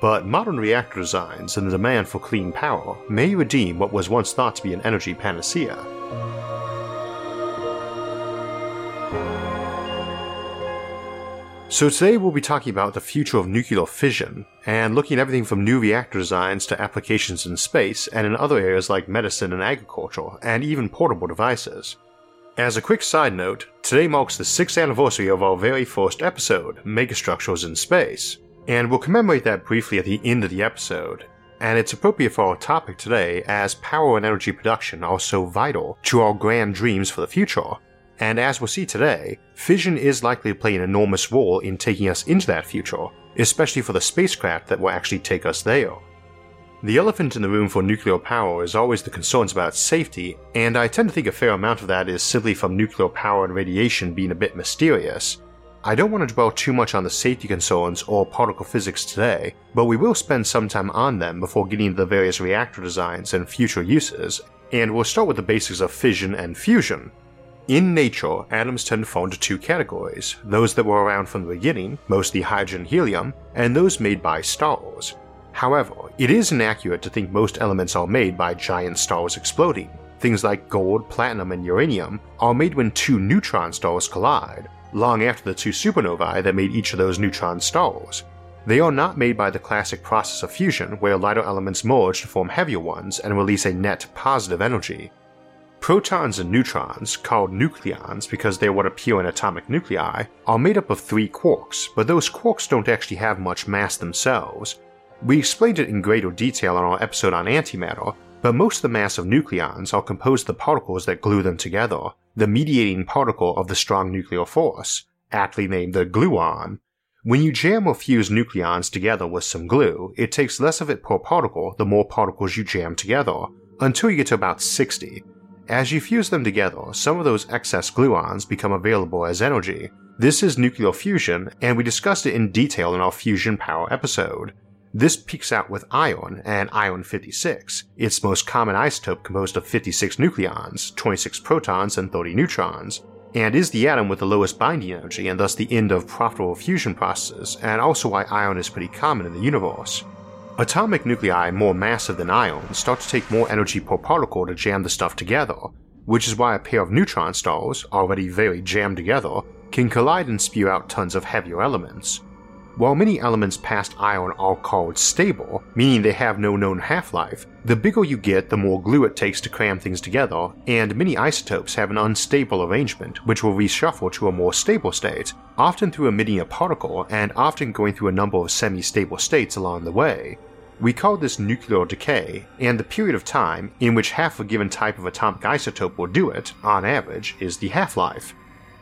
but modern reactor designs and the demand for clean power may redeem what was once thought to be an energy panacea. So today we'll be talking about the future of nuclear fission, and looking at everything from new reactor designs to applications in space and in other areas like medicine and agriculture, and even portable devices. As a quick side note, today marks the 6th anniversary of our very first episode, Megastructures in Space, and we'll commemorate that briefly at the end of the episode. And it's appropriate for our topic today as power and energy production are so vital to our grand dreams for the future. And as we'll see today, fission is likely to play an enormous role in taking us into that future, especially for the spacecraft that will actually take us there. The elephant in the room for nuclear power is always the concerns about safety, and I tend to think a fair amount of that is simply from nuclear power and radiation being a bit mysterious. I don't want to dwell too much on the safety concerns or particle physics today, but we will spend some time on them before getting into the various reactor designs and future uses, and we'll start with the basics of fission and fusion. In nature, atoms tend to fall into two categories those that were around from the beginning, mostly hydrogen helium, and those made by stars. However, it is inaccurate to think most elements are made by giant stars exploding. Things like gold, platinum, and uranium are made when two neutron stars collide, long after the two supernovae that made each of those neutron stars. They are not made by the classic process of fusion where lighter elements merge to form heavier ones and release a net positive energy. Protons and neutrons, called nucleons because they are what appear in atomic nuclei, are made up of three quarks, but those quarks don't actually have much mass themselves. We explained it in greater detail on our episode on antimatter, but most of the mass of nucleons are composed of the particles that glue them together, the mediating particle of the strong nuclear force, aptly named the gluon. When you jam or fuse nucleons together with some glue, it takes less of it per particle the more particles you jam together, until you get to about 60. As you fuse them together, some of those excess gluons become available as energy. This is nuclear fusion, and we discussed it in detail in our fusion power episode. This peaks out with iron and iron 56, its most common isotope composed of 56 nucleons, 26 protons, and 30 neutrons, and is the atom with the lowest binding energy and thus the end of profitable fusion processes, and also why iron is pretty common in the universe. Atomic nuclei more massive than iron start to take more energy per particle to jam the stuff together, which is why a pair of neutron stars, already very jammed together, can collide and spew out tons of heavier elements. While many elements past iron are called stable, meaning they have no known half life, the bigger you get, the more glue it takes to cram things together, and many isotopes have an unstable arrangement which will reshuffle to a more stable state, often through emitting a particle and often going through a number of semi stable states along the way. We call this nuclear decay, and the period of time in which half a given type of atomic isotope will do it, on average, is the half life.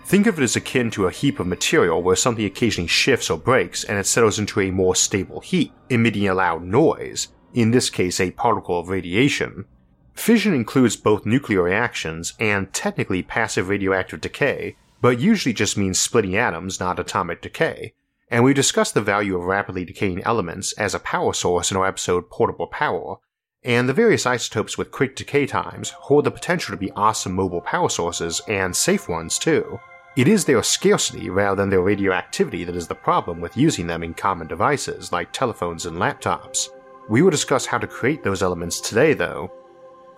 Think of it as akin to a heap of material where something occasionally shifts or breaks and it settles into a more stable heap, emitting a loud noise, in this case a particle of radiation. Fission includes both nuclear reactions and technically passive radioactive decay, but usually just means splitting atoms, not atomic decay. And we discussed the value of rapidly decaying elements as a power source in our episode Portable Power, and the various isotopes with quick decay times hold the potential to be awesome mobile power sources and safe ones too. It is their scarcity rather than their radioactivity that is the problem with using them in common devices like telephones and laptops. We will discuss how to create those elements today, though.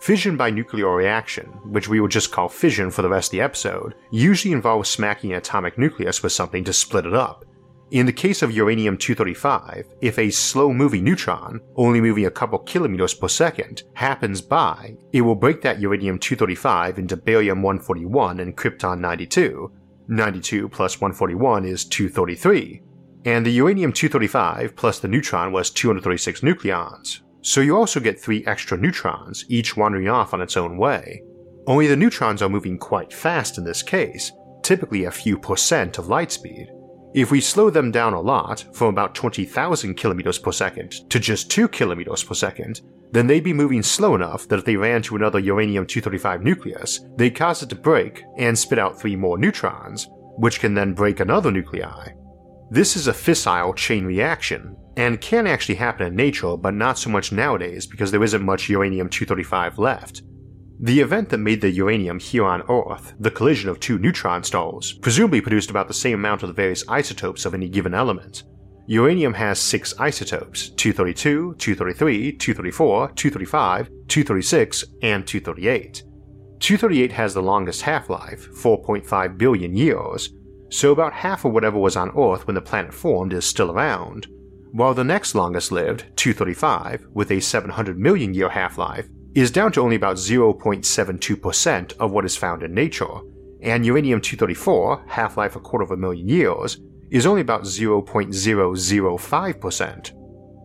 Fission by nuclear reaction, which we will just call fission for the rest of the episode, usually involves smacking an atomic nucleus with something to split it up. In the case of uranium 235, if a slow moving neutron, only moving a couple kilometers per second, happens by, it will break that uranium 235 into barium 141 and krypton 92, 92 plus 141 is 233, and the uranium 235 plus the neutron was 236 nucleons, so you also get three extra neutrons, each wandering off on its own way. Only the neutrons are moving quite fast in this case, typically a few percent of light speed. If we slow them down a lot, from about 20,000 kilometers per second to just 2 kilometers per second, then they'd be moving slow enough that if they ran to another uranium 235 nucleus, they'd cause it to break and spit out three more neutrons, which can then break another nuclei. This is a fissile chain reaction, and can actually happen in nature, but not so much nowadays because there isn't much uranium 235 left. The event that made the uranium here on Earth, the collision of two neutron stars, presumably produced about the same amount of the various isotopes of any given element. Uranium has six isotopes 232, 233, 234, 235, 236, and 238. 238 has the longest half life, 4.5 billion years, so about half of whatever was on Earth when the planet formed is still around, while the next longest lived, 235, with a 700 million year half life, is down to only about 0.72% of what is found in nature, and uranium 234, half life a quarter of a million years, is only about 0.005%,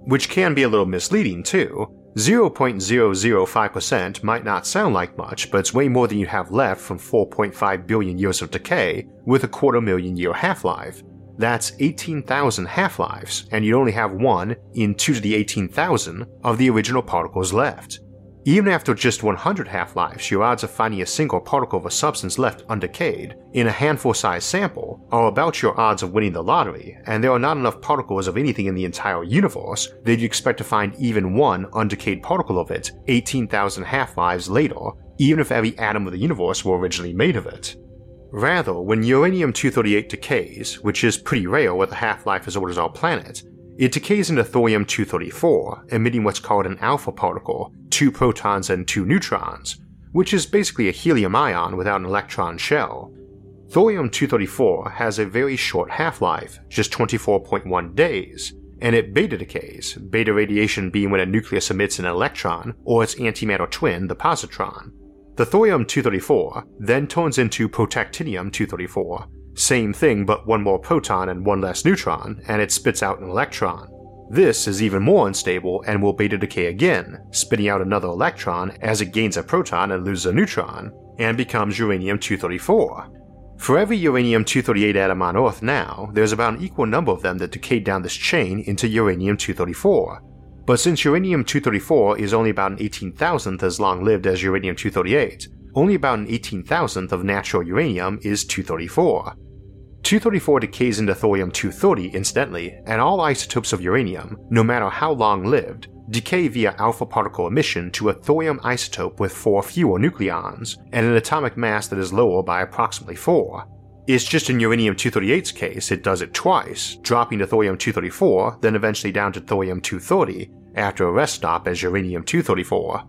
which can be a little misleading too. 0.005% might not sound like much, but it's way more than you have left from 4.5 billion years of decay with a quarter million year half life. That's 18,000 half lives, and you'd only have one in 2 to the 18,000 of the original particles left. Even after just 100 half lives, your odds of finding a single particle of a substance left undecayed in a handful sized sample are about your odds of winning the lottery, and there are not enough particles of anything in the entire universe that you expect to find even one undecayed particle of it 18,000 half lives later, even if every atom of the universe were originally made of it. Rather, when uranium 238 decays, which is pretty rare with a half life as old as our planet, it decays into thorium 234, emitting what's called an alpha particle, two protons and two neutrons, which is basically a helium ion without an electron shell. Thorium 234 has a very short half life, just 24.1 days, and it beta decays, beta radiation being when a nucleus emits an electron or its antimatter twin, the positron. The thorium 234 then turns into protactinium 234, same thing, but one more proton and one less neutron, and it spits out an electron. This is even more unstable and will beta decay again, spitting out another electron as it gains a proton and loses a neutron, and becomes uranium 234. For every uranium 238 atom on Earth now, there's about an equal number of them that decayed down this chain into uranium 234. But since uranium 234 is only about an 18,000th as long lived as uranium 238, only about an 18,000th of natural uranium is 234. 234 decays into thorium 230 incidentally, and all isotopes of uranium, no matter how long lived, decay via alpha particle emission to a thorium isotope with 4 fewer nucleons, and an atomic mass that is lower by approximately 4. It's just in uranium 238's case, it does it twice, dropping to thorium 234, then eventually down to thorium 230, after a rest stop as uranium 234.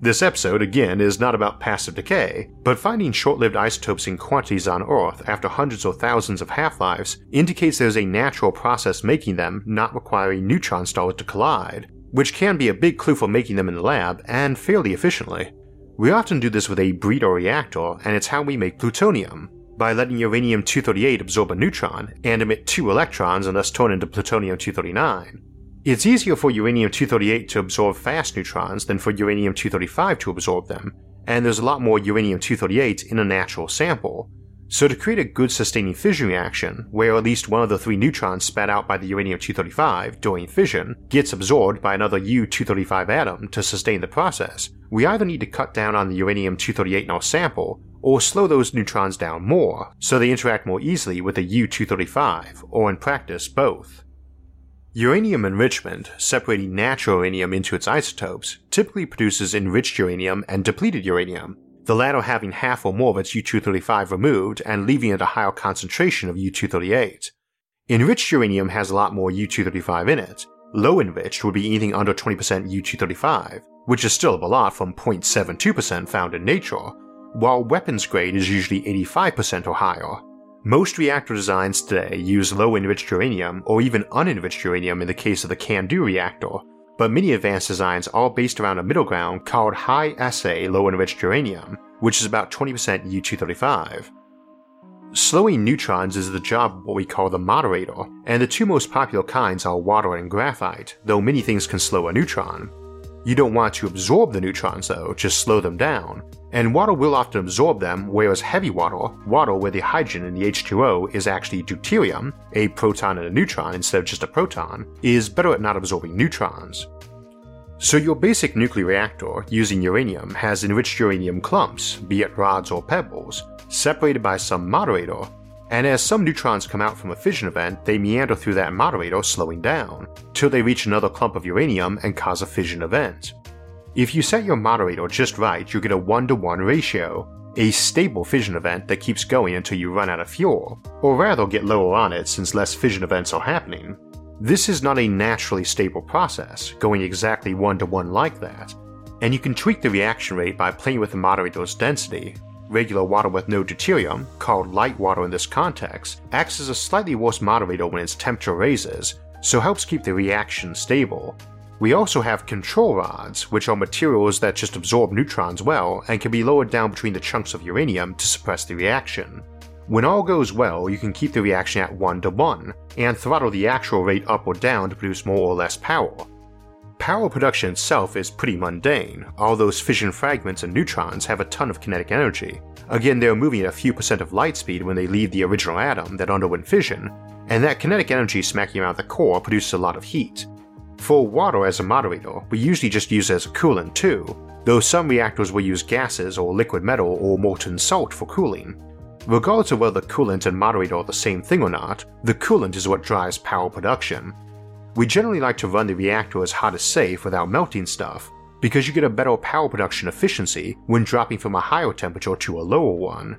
This episode, again, is not about passive decay, but finding short lived isotopes in quantities on Earth after hundreds or thousands of half lives indicates there's a natural process making them not requiring neutron stars to collide, which can be a big clue for making them in the lab and fairly efficiently. We often do this with a breeder reactor, and it's how we make plutonium, by letting uranium 238 absorb a neutron and emit two electrons and thus turn into plutonium 239. It's easier for uranium 238 to absorb fast neutrons than for uranium 235 to absorb them, and there's a lot more uranium 238 in a natural sample. So, to create a good sustaining fission reaction, where at least one of the three neutrons spat out by the uranium 235 during fission gets absorbed by another U 235 atom to sustain the process, we either need to cut down on the uranium 238 in our sample or slow those neutrons down more so they interact more easily with the U 235, or in practice, both. Uranium enrichment, separating natural uranium into its isotopes, typically produces enriched uranium and depleted uranium, the latter having half or more of its U-235 removed and leaving it a higher concentration of U-238. Enriched uranium has a lot more U-235 in it. Low enriched would be anything under 20% U-235, which is still a lot from 0.72% found in nature, while weapons grade is usually 85% or higher. Most reactor designs today use low enriched uranium or even unenriched uranium in the case of the CANDU reactor, but many advanced designs are based around a middle ground called high assay low enriched uranium, which is about 20% U-235. Slowing neutrons is the job of what we call the moderator, and the two most popular kinds are water and graphite, though many things can slow a neutron. You don't want to absorb the neutrons though, just slow them down, and water will often absorb them, whereas heavy water, water where the hydrogen in the H2O is actually deuterium, a proton and a neutron instead of just a proton, is better at not absorbing neutrons. So your basic nuclear reactor using uranium has enriched uranium clumps, be it rods or pebbles, separated by some moderator, and as some neutrons come out from a fission event, they meander through that moderator slowing down, till they reach another clump of uranium and cause a fission event. If you set your moderator just right, you get a 1 to 1 ratio, a stable fission event that keeps going until you run out of fuel, or rather get lower on it since less fission events are happening, this is not a naturally stable process, going exactly one to one like that, and you can tweak the reaction rate by playing with the moderator's density. Regular water with no deuterium, called light water in this context, acts as a slightly worse moderator when its temperature raises, so helps keep the reaction stable. We also have control rods, which are materials that just absorb neutrons well and can be lowered down between the chunks of uranium to suppress the reaction. When all goes well, you can keep the reaction at 1 to 1, and throttle the actual rate up or down to produce more or less power. Power production itself is pretty mundane, all those fission fragments and neutrons have a ton of kinetic energy. Again, they're moving at a few percent of light speed when they leave the original atom that underwent fission, and that kinetic energy smacking around the core produces a lot of heat. For water as a moderator, we usually just use it as a coolant too, though some reactors will use gases or liquid metal or molten salt for cooling. Regardless of whether the coolant and moderator are the same thing or not, the coolant is what drives power production. We generally like to run the reactor as hot as safe without melting stuff, because you get a better power production efficiency when dropping from a higher temperature to a lower one.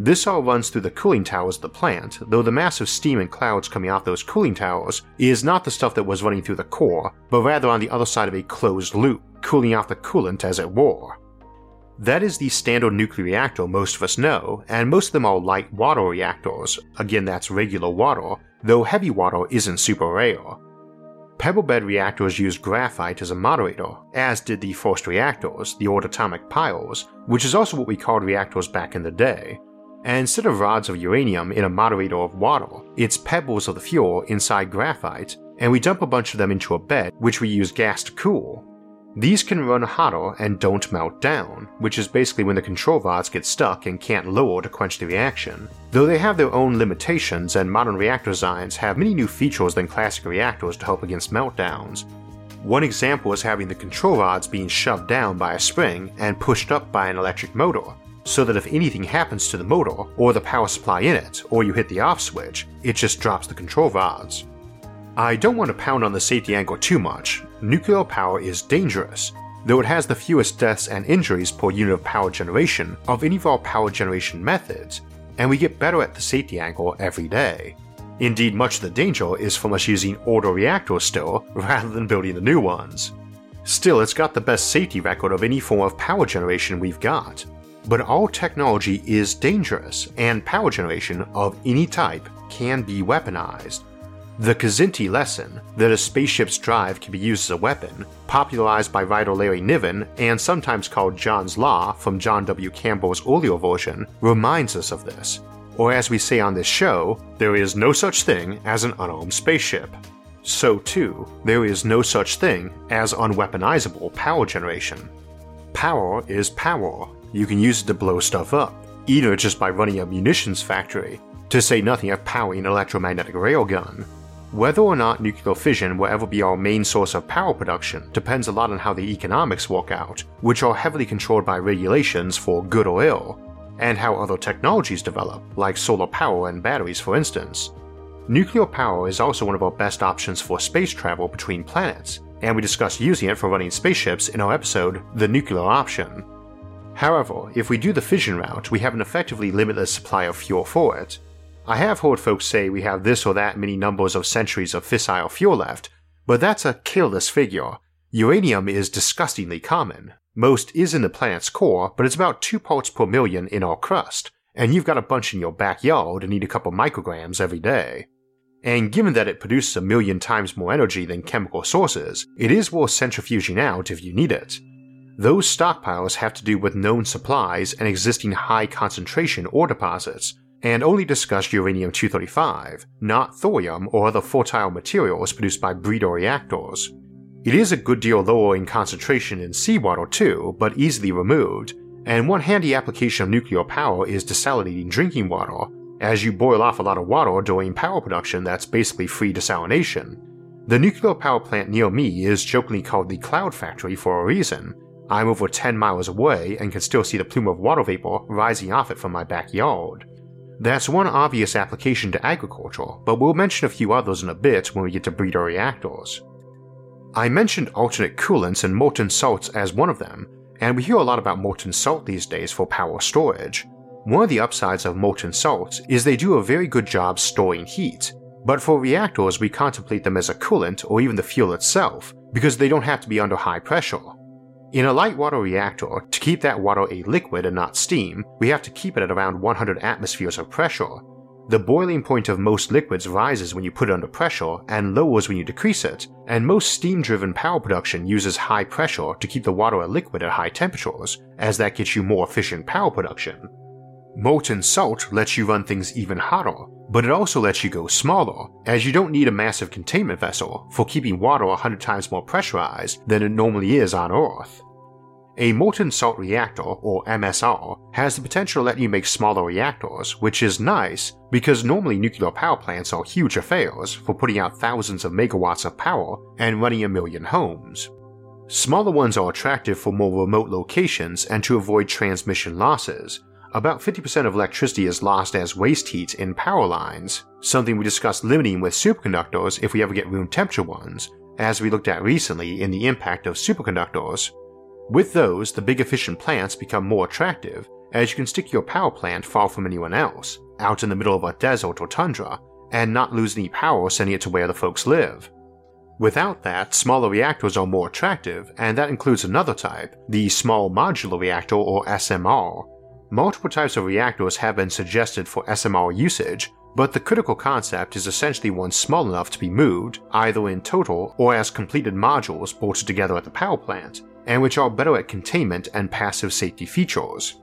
This all runs through the cooling towers of the plant, though the massive steam and clouds coming off those cooling towers is not the stuff that was running through the core, but rather on the other side of a closed loop, cooling off the coolant as it were. That is the standard nuclear reactor most of us know, and most of them are light water reactors, again that's regular water, though heavy water isn't super rare. Pebble bed reactors use graphite as a moderator, as did the first reactors, the old atomic piles, which is also what we called reactors back in the day. And instead of rods of uranium in a moderator of water, it's pebbles of the fuel inside graphite, and we dump a bunch of them into a bed which we use gas to cool, these can run hotter and don't melt down, which is basically when the control rods get stuck and can't lower to quench the reaction. Though they have their own limitations and modern reactor designs have many new features than classic reactors to help against meltdowns. One example is having the control rods being shoved down by a spring and pushed up by an electric motor, so that if anything happens to the motor or the power supply in it, or you hit the off switch, it just drops the control rods. I don't want to pound on the safety angle too much. Nuclear power is dangerous, though it has the fewest deaths and injuries per unit of power generation of any of our power generation methods, and we get better at the safety angle every day. Indeed, much of the danger is from us using older reactors still, rather than building the new ones. Still, it's got the best safety record of any form of power generation we've got. But all technology is dangerous, and power generation of any type can be weaponized. The Kzinti lesson, that a spaceship's drive can be used as a weapon, popularized by writer Larry Niven and sometimes called John's Law from John W. Campbell's earlier version, reminds us of this. Or as we say on this show, there is no such thing as an unarmed spaceship. So too, there is no such thing as unweaponizable power generation. Power is power. You can use it to blow stuff up, either just by running a munitions factory, to say nothing of powering an electromagnetic railgun, whether or not nuclear fission will ever be our main source of power production depends a lot on how the economics work out, which are heavily controlled by regulations for good or ill, and how other technologies develop, like solar power and batteries for instance. Nuclear power is also one of our best options for space travel between planets, and we discussed using it for running spaceships in our episode, The Nuclear Option. However, if we do the fission route, we have an effectively limitless supply of fuel for it, I have heard folks say we have this or that many numbers of centuries of fissile fuel left, but that's a careless figure. Uranium is disgustingly common. Most is in the planet's core, but it's about 2 parts per million in our crust, and you've got a bunch in your backyard and need a couple micrograms every day. And given that it produces a million times more energy than chemical sources, it is worth centrifuging out if you need it. Those stockpiles have to do with known supplies and existing high concentration ore deposits, and only discuss uranium 235, not thorium or other fertile materials produced by breeder reactors. It is a good deal lower in concentration in seawater too, but easily removed, and one handy application of nuclear power is desalinating drinking water, as you boil off a lot of water during power production that's basically free desalination. The nuclear power plant near me is jokingly called the Cloud Factory for a reason. I'm over 10 miles away and can still see the plume of water vapor rising off it from my backyard. That's one obvious application to agriculture, but we'll mention a few others in a bit when we get to breeder reactors. I mentioned alternate coolants and molten salts as one of them, and we hear a lot about molten salt these days for power storage. One of the upsides of molten salts is they do a very good job storing heat, but for reactors we contemplate them as a coolant or even the fuel itself, because they don't have to be under high pressure. In a light water reactor, to keep that water a liquid and not steam, we have to keep it at around 100 atmospheres of pressure. The boiling point of most liquids rises when you put it under pressure and lowers when you decrease it, and most steam driven power production uses high pressure to keep the water a liquid at high temperatures, as that gets you more efficient power production. Molten salt lets you run things even hotter, but it also lets you go smaller, as you don't need a massive containment vessel for keeping water 100 times more pressurized than it normally is on Earth. A molten salt reactor, or MSR, has the potential to let you make smaller reactors, which is nice because normally nuclear power plants are huge affairs for putting out thousands of megawatts of power and running a million homes. Smaller ones are attractive for more remote locations and to avoid transmission losses, about 50% of electricity is lost as waste heat in power lines, something we discussed limiting with superconductors if we ever get room temperature ones, as we looked at recently in the impact of superconductors. With those, the big efficient plants become more attractive, as you can stick your power plant far from anyone else, out in the middle of a desert or tundra, and not lose any power sending it to where the folks live. Without that, smaller reactors are more attractive, and that includes another type, the Small Modular Reactor or SMR, Multiple types of reactors have been suggested for SMR usage, but the critical concept is essentially one small enough to be moved, either in total or as completed modules bolted together at the power plant, and which are better at containment and passive safety features.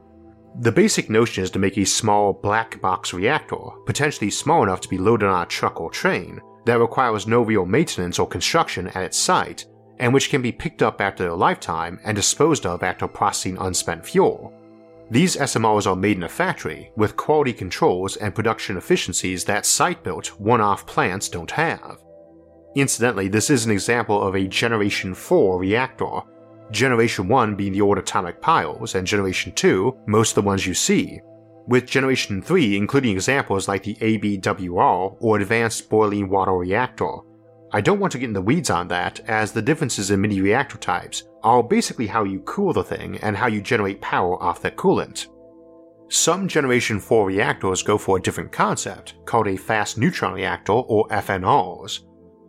The basic notion is to make a small black box reactor, potentially small enough to be loaded on a truck or train, that requires no real maintenance or construction at its site, and which can be picked up after their lifetime and disposed of after processing unspent fuel. These SMRs are made in a factory with quality controls and production efficiencies that site built, one off plants don't have. Incidentally, this is an example of a Generation 4 reactor, Generation 1 being the old atomic piles, and Generation 2 most of the ones you see, with Generation 3 including examples like the ABWR or Advanced Boiling Water Reactor, I don't want to get in the weeds on that, as the differences in many reactor types are basically how you cool the thing and how you generate power off that coolant. Some Generation 4 reactors go for a different concept, called a fast neutron reactor or FNRs.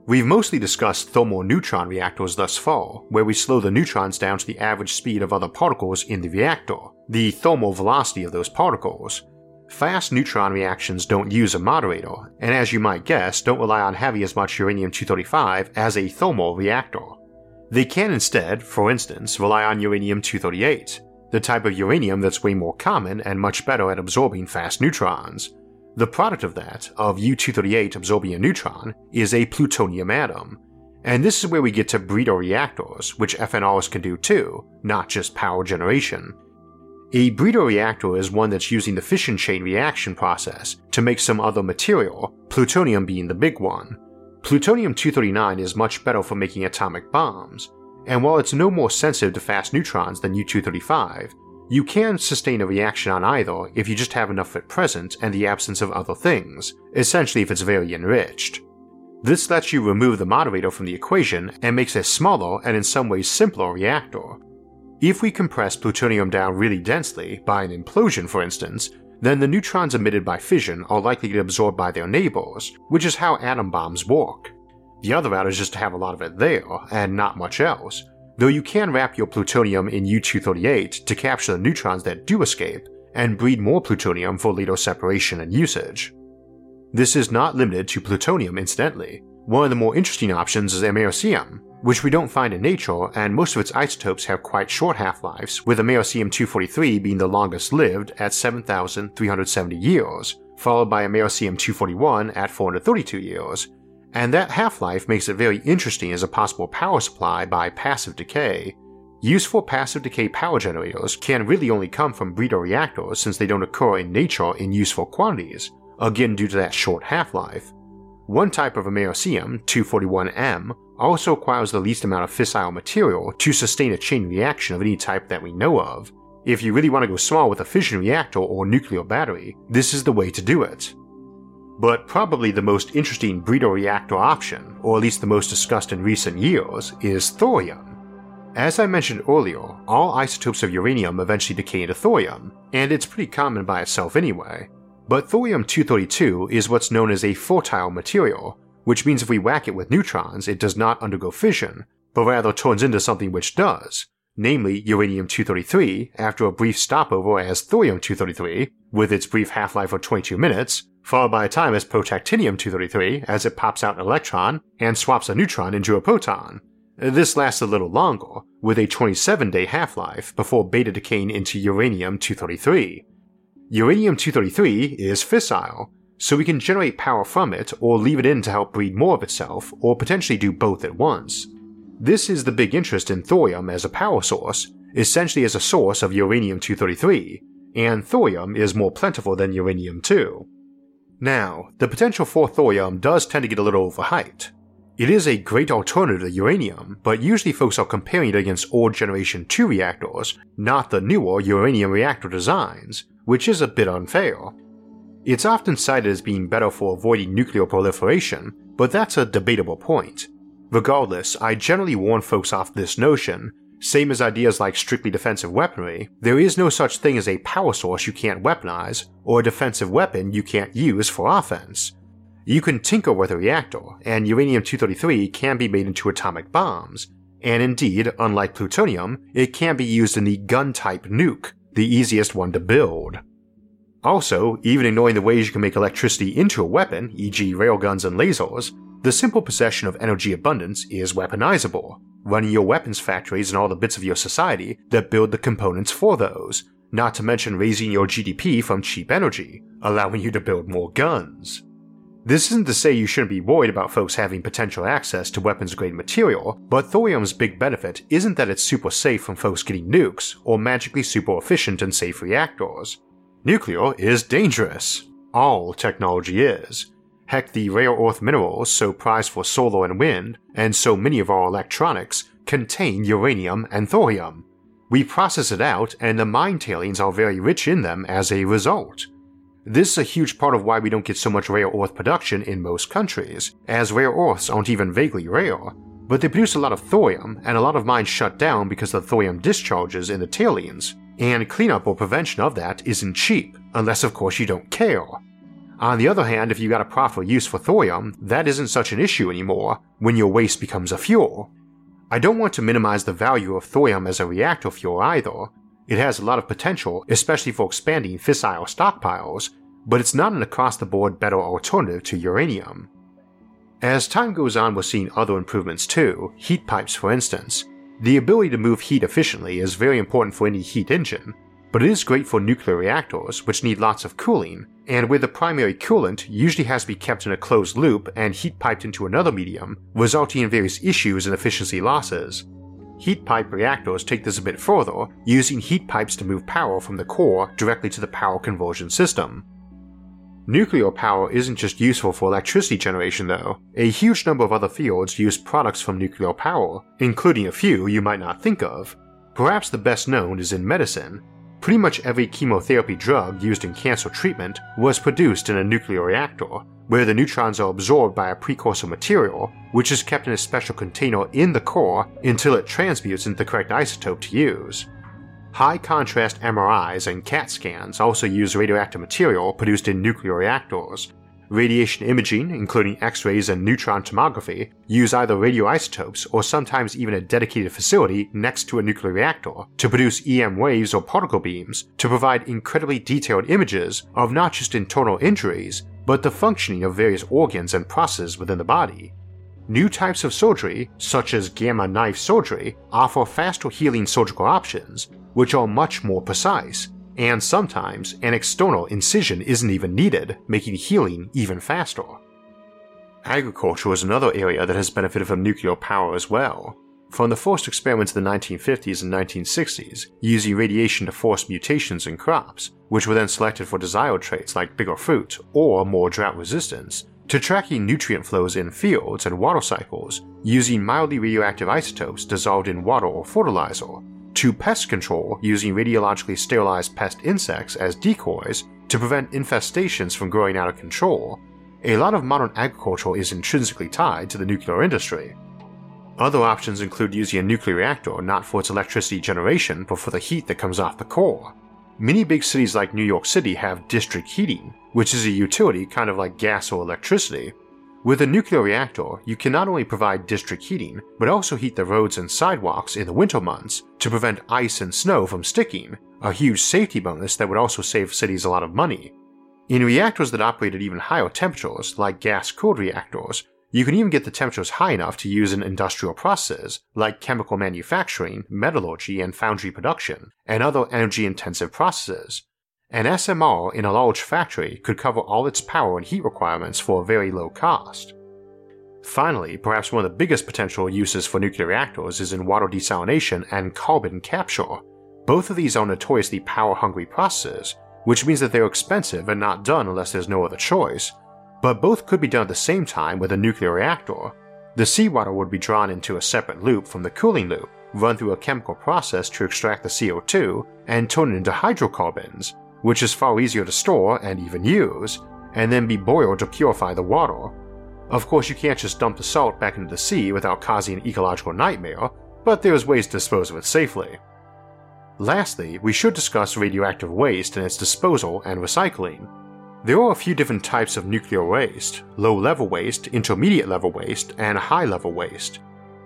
We've mostly discussed thermal neutron reactors thus far, where we slow the neutrons down to the average speed of other particles in the reactor, the thermal velocity of those particles, Fast neutron reactions don't use a moderator, and as you might guess, don't rely on having as much uranium 235 as a thermal reactor. They can instead, for instance, rely on uranium 238, the type of uranium that's way more common and much better at absorbing fast neutrons. The product of that, of U238 absorbing a neutron, is a plutonium atom. And this is where we get to breeder reactors, which FNRs can do too, not just power generation, a breeder reactor is one that's using the fission chain reaction process to make some other material, plutonium being the big one. Plutonium 239 is much better for making atomic bombs, and while it's no more sensitive to fast neutrons than U 235, you can sustain a reaction on either if you just have enough of it present and the absence of other things, essentially if it's very enriched. This lets you remove the moderator from the equation and makes a smaller and in some ways simpler reactor, if we compress plutonium down really densely, by an implosion for instance, then the neutrons emitted by fission are likely to get absorbed by their neighbors, which is how atom bombs work. The other route is just to have a lot of it there, and not much else, though you can wrap your plutonium in U-238 to capture the neutrons that do escape, and breed more plutonium for later separation and usage. This is not limited to plutonium incidentally. One of the more interesting options is americium, which we don't find in nature, and most of its isotopes have quite short half lives, with Americium 243 being the longest lived at 7,370 years, followed by Americium 241 at 432 years, and that half life makes it very interesting as a possible power supply by passive decay. Useful passive decay power generators can really only come from breeder reactors since they don't occur in nature in useful quantities, again due to that short half life. One type of Americium, 241M, also requires the least amount of fissile material to sustain a chain reaction of any type that we know of. If you really want to go small with a fission reactor or nuclear battery, this is the way to do it. But probably the most interesting breeder reactor option, or at least the most discussed in recent years, is thorium. As I mentioned earlier, all isotopes of uranium eventually decay into thorium, and it's pretty common by itself anyway. But thorium 232 is what's known as a fertile material, which means if we whack it with neutrons, it does not undergo fission, but rather turns into something which does, namely uranium 233 after a brief stopover as thorium 233, with its brief half life of 22 minutes, followed by a time as protactinium 233 as it pops out an electron and swaps a neutron into a proton. This lasts a little longer, with a 27 day half life before beta decaying into uranium 233. Uranium 233 is fissile, so we can generate power from it or leave it in to help breed more of itself, or potentially do both at once. This is the big interest in thorium as a power source, essentially as a source of uranium 233, and thorium is more plentiful than uranium 2. Now, the potential for thorium does tend to get a little overhyped. It is a great alternative to uranium, but usually folks are comparing it against old generation 2 reactors, not the newer uranium reactor designs, which is a bit unfair. It's often cited as being better for avoiding nuclear proliferation, but that's a debatable point. Regardless, I generally warn folks off this notion same as ideas like strictly defensive weaponry, there is no such thing as a power source you can't weaponize, or a defensive weapon you can't use for offense. You can tinker with a reactor, and uranium 233 can be made into atomic bombs, and indeed, unlike plutonium, it can be used in the gun type nuke, the easiest one to build. Also, even ignoring the ways you can make electricity into a weapon, e.g., railguns and lasers, the simple possession of energy abundance is weaponizable, running your weapons factories and all the bits of your society that build the components for those, not to mention raising your GDP from cheap energy, allowing you to build more guns. This isn't to say you shouldn't be worried about folks having potential access to weapons grade material, but thorium's big benefit isn't that it's super safe from folks getting nukes or magically super efficient and safe reactors. Nuclear is dangerous. All technology is, Heck, the rare earth minerals so prized for solar and wind, and so many of our electronics, contain uranium and thorium. We process it out, and the mine tailings are very rich in them as a result. This is a huge part of why we don't get so much rare earth production in most countries, as rare earths aren't even vaguely rare, but they produce a lot of thorium, and a lot of mines shut down because of the thorium discharges in the tailings, and cleanup or prevention of that isn't cheap, unless of course you don't care. On the other hand, if you got a proper use for thorium, that isn't such an issue anymore when your waste becomes a fuel. I don't want to minimize the value of thorium as a reactor fuel either. It has a lot of potential, especially for expanding fissile stockpiles, but it's not an across the board better alternative to uranium. As time goes on, we're seeing other improvements too, heat pipes for instance. The ability to move heat efficiently is very important for any heat engine, but it is great for nuclear reactors, which need lots of cooling, and where the primary coolant usually has to be kept in a closed loop and heat piped into another medium, resulting in various issues and efficiency losses. Heat pipe reactors take this a bit further, using heat pipes to move power from the core directly to the power conversion system. Nuclear power isn't just useful for electricity generation though. A huge number of other fields use products from nuclear power, including a few you might not think of. Perhaps the best known is in medicine, Pretty much every chemotherapy drug used in cancer treatment was produced in a nuclear reactor, where the neutrons are absorbed by a precursor material, which is kept in a special container in the core until it transmutes into the correct isotope to use. High contrast MRIs and CAT scans also use radioactive material produced in nuclear reactors, Radiation imaging, including X rays and neutron tomography, use either radioisotopes or sometimes even a dedicated facility next to a nuclear reactor to produce EM waves or particle beams to provide incredibly detailed images of not just internal injuries, but the functioning of various organs and processes within the body. New types of surgery, such as gamma knife surgery, offer faster healing surgical options, which are much more precise and sometimes an external incision isn't even needed, making healing even faster. Agriculture is another area that has benefited from nuclear power as well. From the first experiments in the 1950s and 1960s, using radiation to force mutations in crops, which were then selected for desired traits like bigger fruit or more drought resistance, to tracking nutrient flows in fields and water cycles using mildly radioactive isotopes dissolved in water or fertilizer, to pest control using radiologically sterilized pest insects as decoys to prevent infestations from growing out of control, a lot of modern agriculture is intrinsically tied to the nuclear industry. Other options include using a nuclear reactor not for its electricity generation but for the heat that comes off the core. Many big cities like New York City have district heating, which is a utility kind of like gas or electricity. With a nuclear reactor, you can not only provide district heating, but also heat the roads and sidewalks in the winter months to prevent ice and snow from sticking, a huge safety bonus that would also save cities a lot of money. In reactors that operate at even higher temperatures, like gas cooled reactors, you can even get the temperatures high enough to use in industrial processes, like chemical manufacturing, metallurgy, and foundry production, and other energy intensive processes. An SMR in a large factory could cover all its power and heat requirements for a very low cost. Finally, perhaps one of the biggest potential uses for nuclear reactors is in water desalination and carbon capture. Both of these are notoriously power hungry processes, which means that they're expensive and not done unless there's no other choice. But both could be done at the same time with a nuclear reactor. The seawater would be drawn into a separate loop from the cooling loop, run through a chemical process to extract the CO2, and turn it into hydrocarbons, which is far easier to store and even use, and then be boiled to purify the water. Of course, you can't just dump the salt back into the sea without causing an ecological nightmare, but there's ways to dispose of it safely. Lastly, we should discuss radioactive waste and its disposal and recycling. There are a few different types of nuclear waste low level waste, intermediate level waste, and high level waste.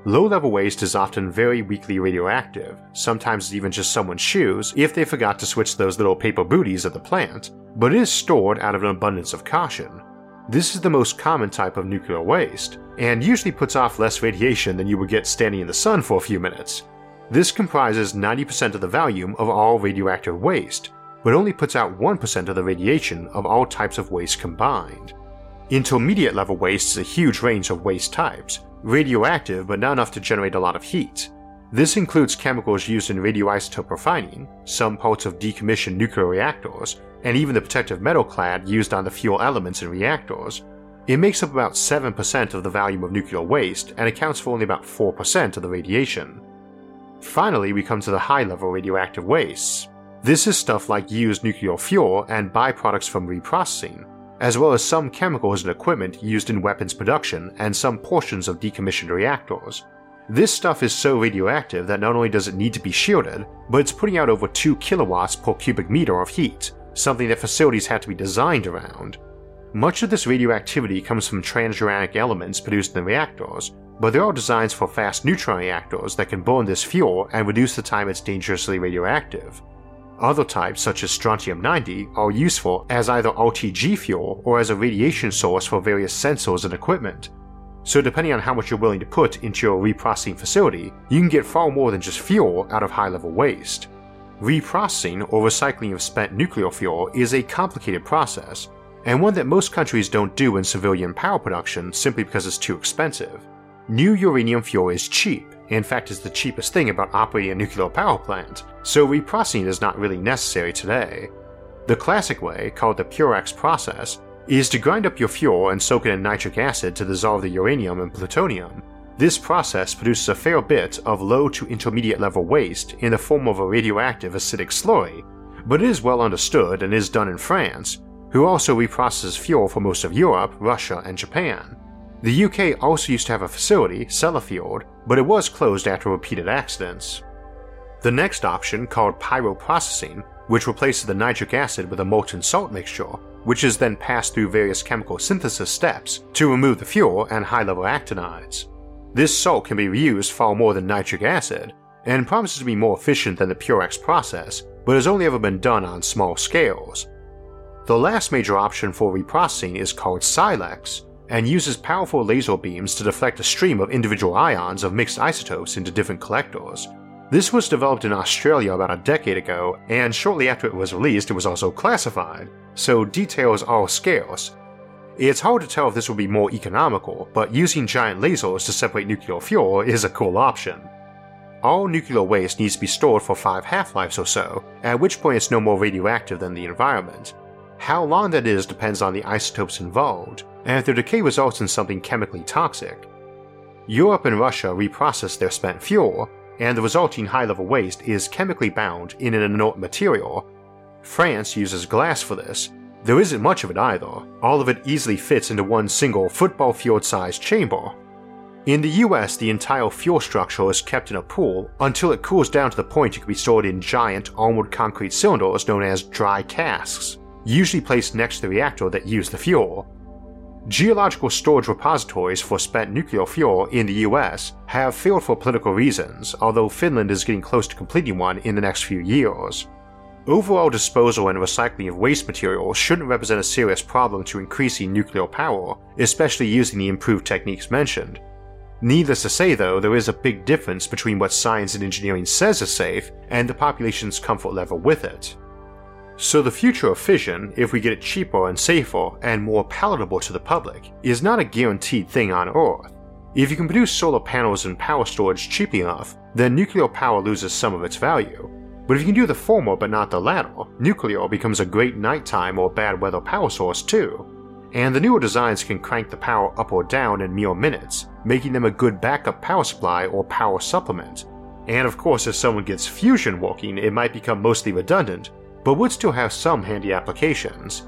Low level waste is often very weakly radioactive, sometimes even just someone's shoes if they forgot to switch those little paper booties at the plant, but it is stored out of an abundance of caution. This is the most common type of nuclear waste, and usually puts off less radiation than you would get standing in the sun for a few minutes, this comprises 90% of the volume of all radioactive waste, but only puts out 1% of the radiation of all types of waste combined. Intermediate level waste is a huge range of waste types, radioactive but not enough to generate a lot of heat. This includes chemicals used in radioisotope refining, some parts of decommissioned nuclear reactors, and even the protective metal clad used on the fuel elements in reactors. It makes up about 7% of the volume of nuclear waste and accounts for only about 4% of the radiation. Finally, we come to the high level radioactive wastes. This is stuff like used nuclear fuel and byproducts from reprocessing, as well as some chemicals and equipment used in weapons production and some portions of decommissioned reactors. This stuff is so radioactive that not only does it need to be shielded, but it's putting out over 2 kilowatts per cubic meter of heat, something that facilities have to be designed around. Much of this radioactivity comes from transuranic elements produced in the reactors, but there are designs for fast neutron reactors that can burn this fuel and reduce the time it's dangerously radioactive. Other types, such as strontium 90, are useful as either RTG fuel or as a radiation source for various sensors and equipment. So, depending on how much you're willing to put into your reprocessing facility, you can get far more than just fuel out of high level waste. Reprocessing or recycling of spent nuclear fuel is a complicated process, and one that most countries don't do in civilian power production simply because it's too expensive. New uranium fuel is cheap, in fact, is the cheapest thing about operating a nuclear power plant, so reprocessing is not really necessary today. The classic way, called the Purex process, is to grind up your fuel and soak it in nitric acid to dissolve the uranium and plutonium. This process produces a fair bit of low to intermediate level waste in the form of a radioactive acidic slurry, but it is well understood and is done in France, who also reprocesses fuel for most of Europe, Russia, and Japan. The UK also used to have a facility, Sellafield, but it was closed after repeated accidents. The next option, called pyroprocessing, which replaces the nitric acid with a molten salt mixture, which is then passed through various chemical synthesis steps to remove the fuel and high level actinides. This salt can be reused far more than nitric acid, and promises to be more efficient than the Purex process, but has only ever been done on small scales. The last major option for reprocessing is called Silex, and uses powerful laser beams to deflect a stream of individual ions of mixed isotopes into different collectors. This was developed in Australia about a decade ago, and shortly after it was released, it was also classified, so details are scarce. it's hard to tell if this would be more economical, but using giant lasers to separate nuclear fuel is a cool option. All nuclear waste needs to be stored for 5 half lives or so, at which point it's no more radioactive than the environment. How long that is depends on the isotopes involved, and if their decay results in something chemically toxic. Europe and Russia reprocess their spent fuel, and the resulting high level waste is chemically bound in an inert material. France uses glass for this. There isn't much of it either, all of it easily fits into one single football field sized chamber. In the US, the entire fuel structure is kept in a pool until it cools down to the point it can be stored in giant armored concrete cylinders known as dry casks, usually placed next to the reactor that used the fuel. Geological storage repositories for spent nuclear fuel in the US have failed for political reasons, although Finland is getting close to completing one in the next few years. Overall disposal and recycling of waste materials shouldn't represent a serious problem to increasing nuclear power, especially using the improved techniques mentioned. Needless to say, though, there is a big difference between what science and engineering says is safe and the population's comfort level with it. So, the future of fission, if we get it cheaper and safer and more palatable to the public, is not a guaranteed thing on Earth. If you can produce solar panels and power storage cheaply enough, then nuclear power loses some of its value. But if you can do the former but not the latter, nuclear becomes a great nighttime or bad weather power source too. And the newer designs can crank the power up or down in mere minutes, making them a good backup power supply or power supplement. And of course, if someone gets fusion working, it might become mostly redundant, but would still have some handy applications.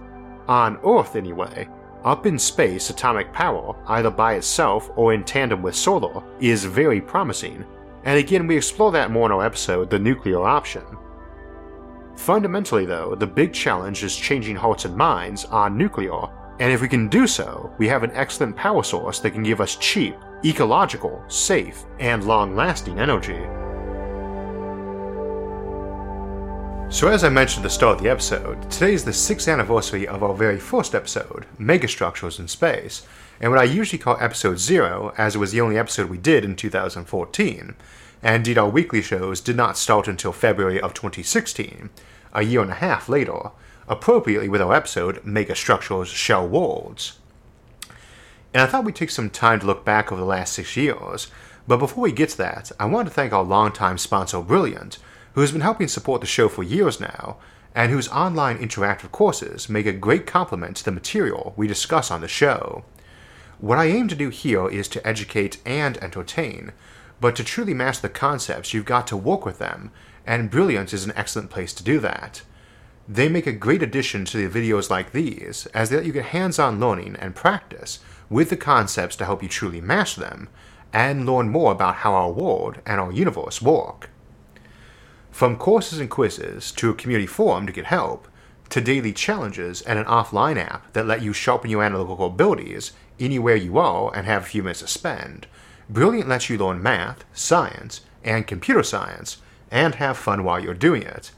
On Earth, anyway, up in space, atomic power, either by itself or in tandem with solar, is very promising, and again, we explore that more in our episode, The Nuclear Option. Fundamentally, though, the big challenge is changing hearts and minds on nuclear, and if we can do so, we have an excellent power source that can give us cheap, ecological, safe, and long lasting energy. So, as I mentioned at the start of the episode, today is the 6th anniversary of our very first episode, Megastructures in Space, and what I usually call episode 0, as it was the only episode we did in 2014. And indeed, our weekly shows did not start until February of 2016, a year and a half later, appropriately with our episode Megastructures Shell Worlds. And I thought we'd take some time to look back over the last six years, but before we get to that, I want to thank our longtime sponsor Brilliant who has been helping support the show for years now, and whose online interactive courses make a great complement to the material we discuss on the show. What I aim to do here is to educate and entertain, but to truly master the concepts, you've got to work with them, and Brilliance is an excellent place to do that. They make a great addition to the videos like these, as they let you get hands on learning and practice with the concepts to help you truly master them, and learn more about how our world and our universe work. From courses and quizzes to a community forum to get help, to daily challenges and an offline app that let you sharpen your analytical abilities anywhere you are and have a few minutes to spend, Brilliant lets you learn math, science, and computer science and have fun while you're doing it.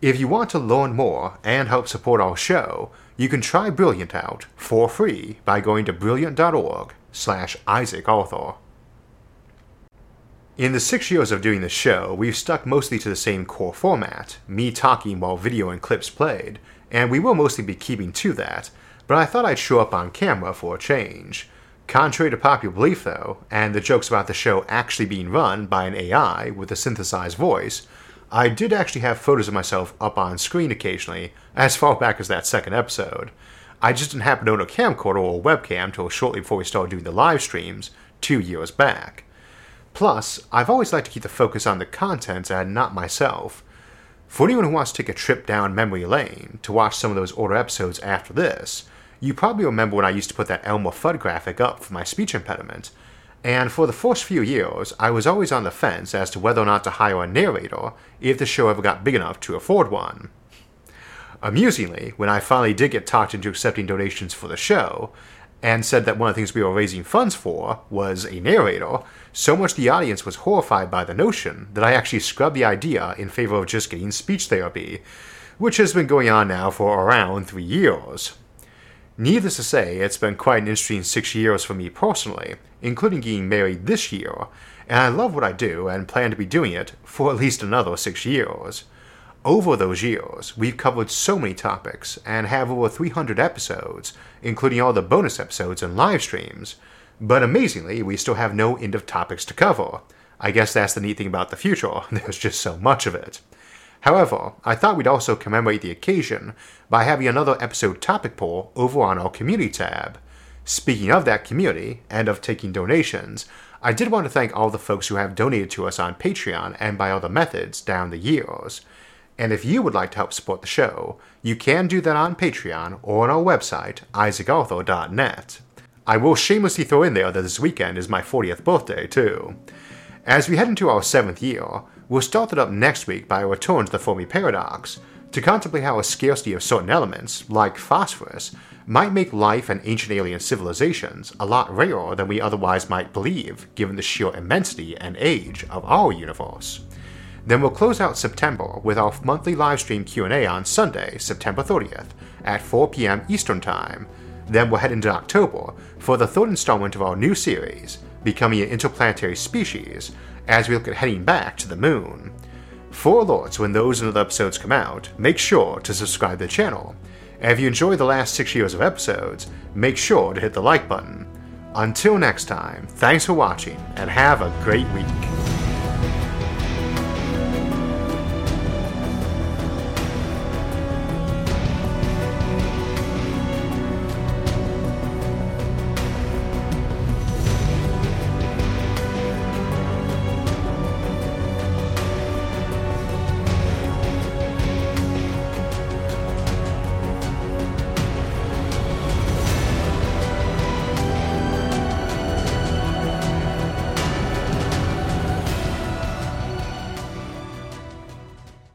If you want to learn more and help support our show, you can try Brilliant out for free by going to brilliant.org slash Isaac Arthur. In the six years of doing the show, we've stuck mostly to the same core format, me talking while video and clips played, and we will mostly be keeping to that, but I thought I'd show up on camera for a change. Contrary to popular belief, though, and the jokes about the show actually being run by an AI with a synthesized voice, I did actually have photos of myself up on screen occasionally, as far back as that second episode. I just didn't happen to own a camcorder or a webcam until shortly before we started doing the live streams, two years back. Plus, I've always liked to keep the focus on the content and not myself. For anyone who wants to take a trip down memory lane to watch some of those older episodes after this, you probably remember when I used to put that Elmer Fudd graphic up for my speech impediment. And for the first few years, I was always on the fence as to whether or not to hire a narrator if the show ever got big enough to afford one. Amusingly, when I finally did get talked into accepting donations for the show, and said that one of the things we were raising funds for was a narrator, so much the audience was horrified by the notion that I actually scrubbed the idea in favor of just getting speech therapy, which has been going on now for around three years. Needless to say, it's been quite an interesting six years for me personally, including getting married this year, and I love what I do and plan to be doing it for at least another six years. Over those years, we've covered so many topics and have over 300 episodes, including all the bonus episodes and live streams. But amazingly, we still have no end of topics to cover. I guess that's the neat thing about the future, there's just so much of it. However, I thought we'd also commemorate the occasion by having another episode topic poll over on our community tab. Speaking of that community and of taking donations, I did want to thank all the folks who have donated to us on Patreon and by other methods down the years. And if you would like to help support the show, you can do that on Patreon or on our website, isaacarthur.net. I will shamelessly throw in there that this weekend is my 40th birthday, too. As we head into our seventh year, we'll start it up next week by a return to the Fermi paradox to contemplate how a scarcity of certain elements, like phosphorus, might make life and ancient alien civilizations a lot rarer than we otherwise might believe, given the sheer immensity and age of our universe. Then we'll close out September with our monthly livestream Q&A on Sunday, September 30th at 4 p.m. Eastern Time. Then we'll head into October for the third installment of our new series, Becoming an Interplanetary Species, as we look at heading back to the moon. For alerts when those and other episodes come out, make sure to subscribe to the channel and if you enjoyed the last six years of episodes, make sure to hit the like button. Until next time, thanks for watching and have a great week.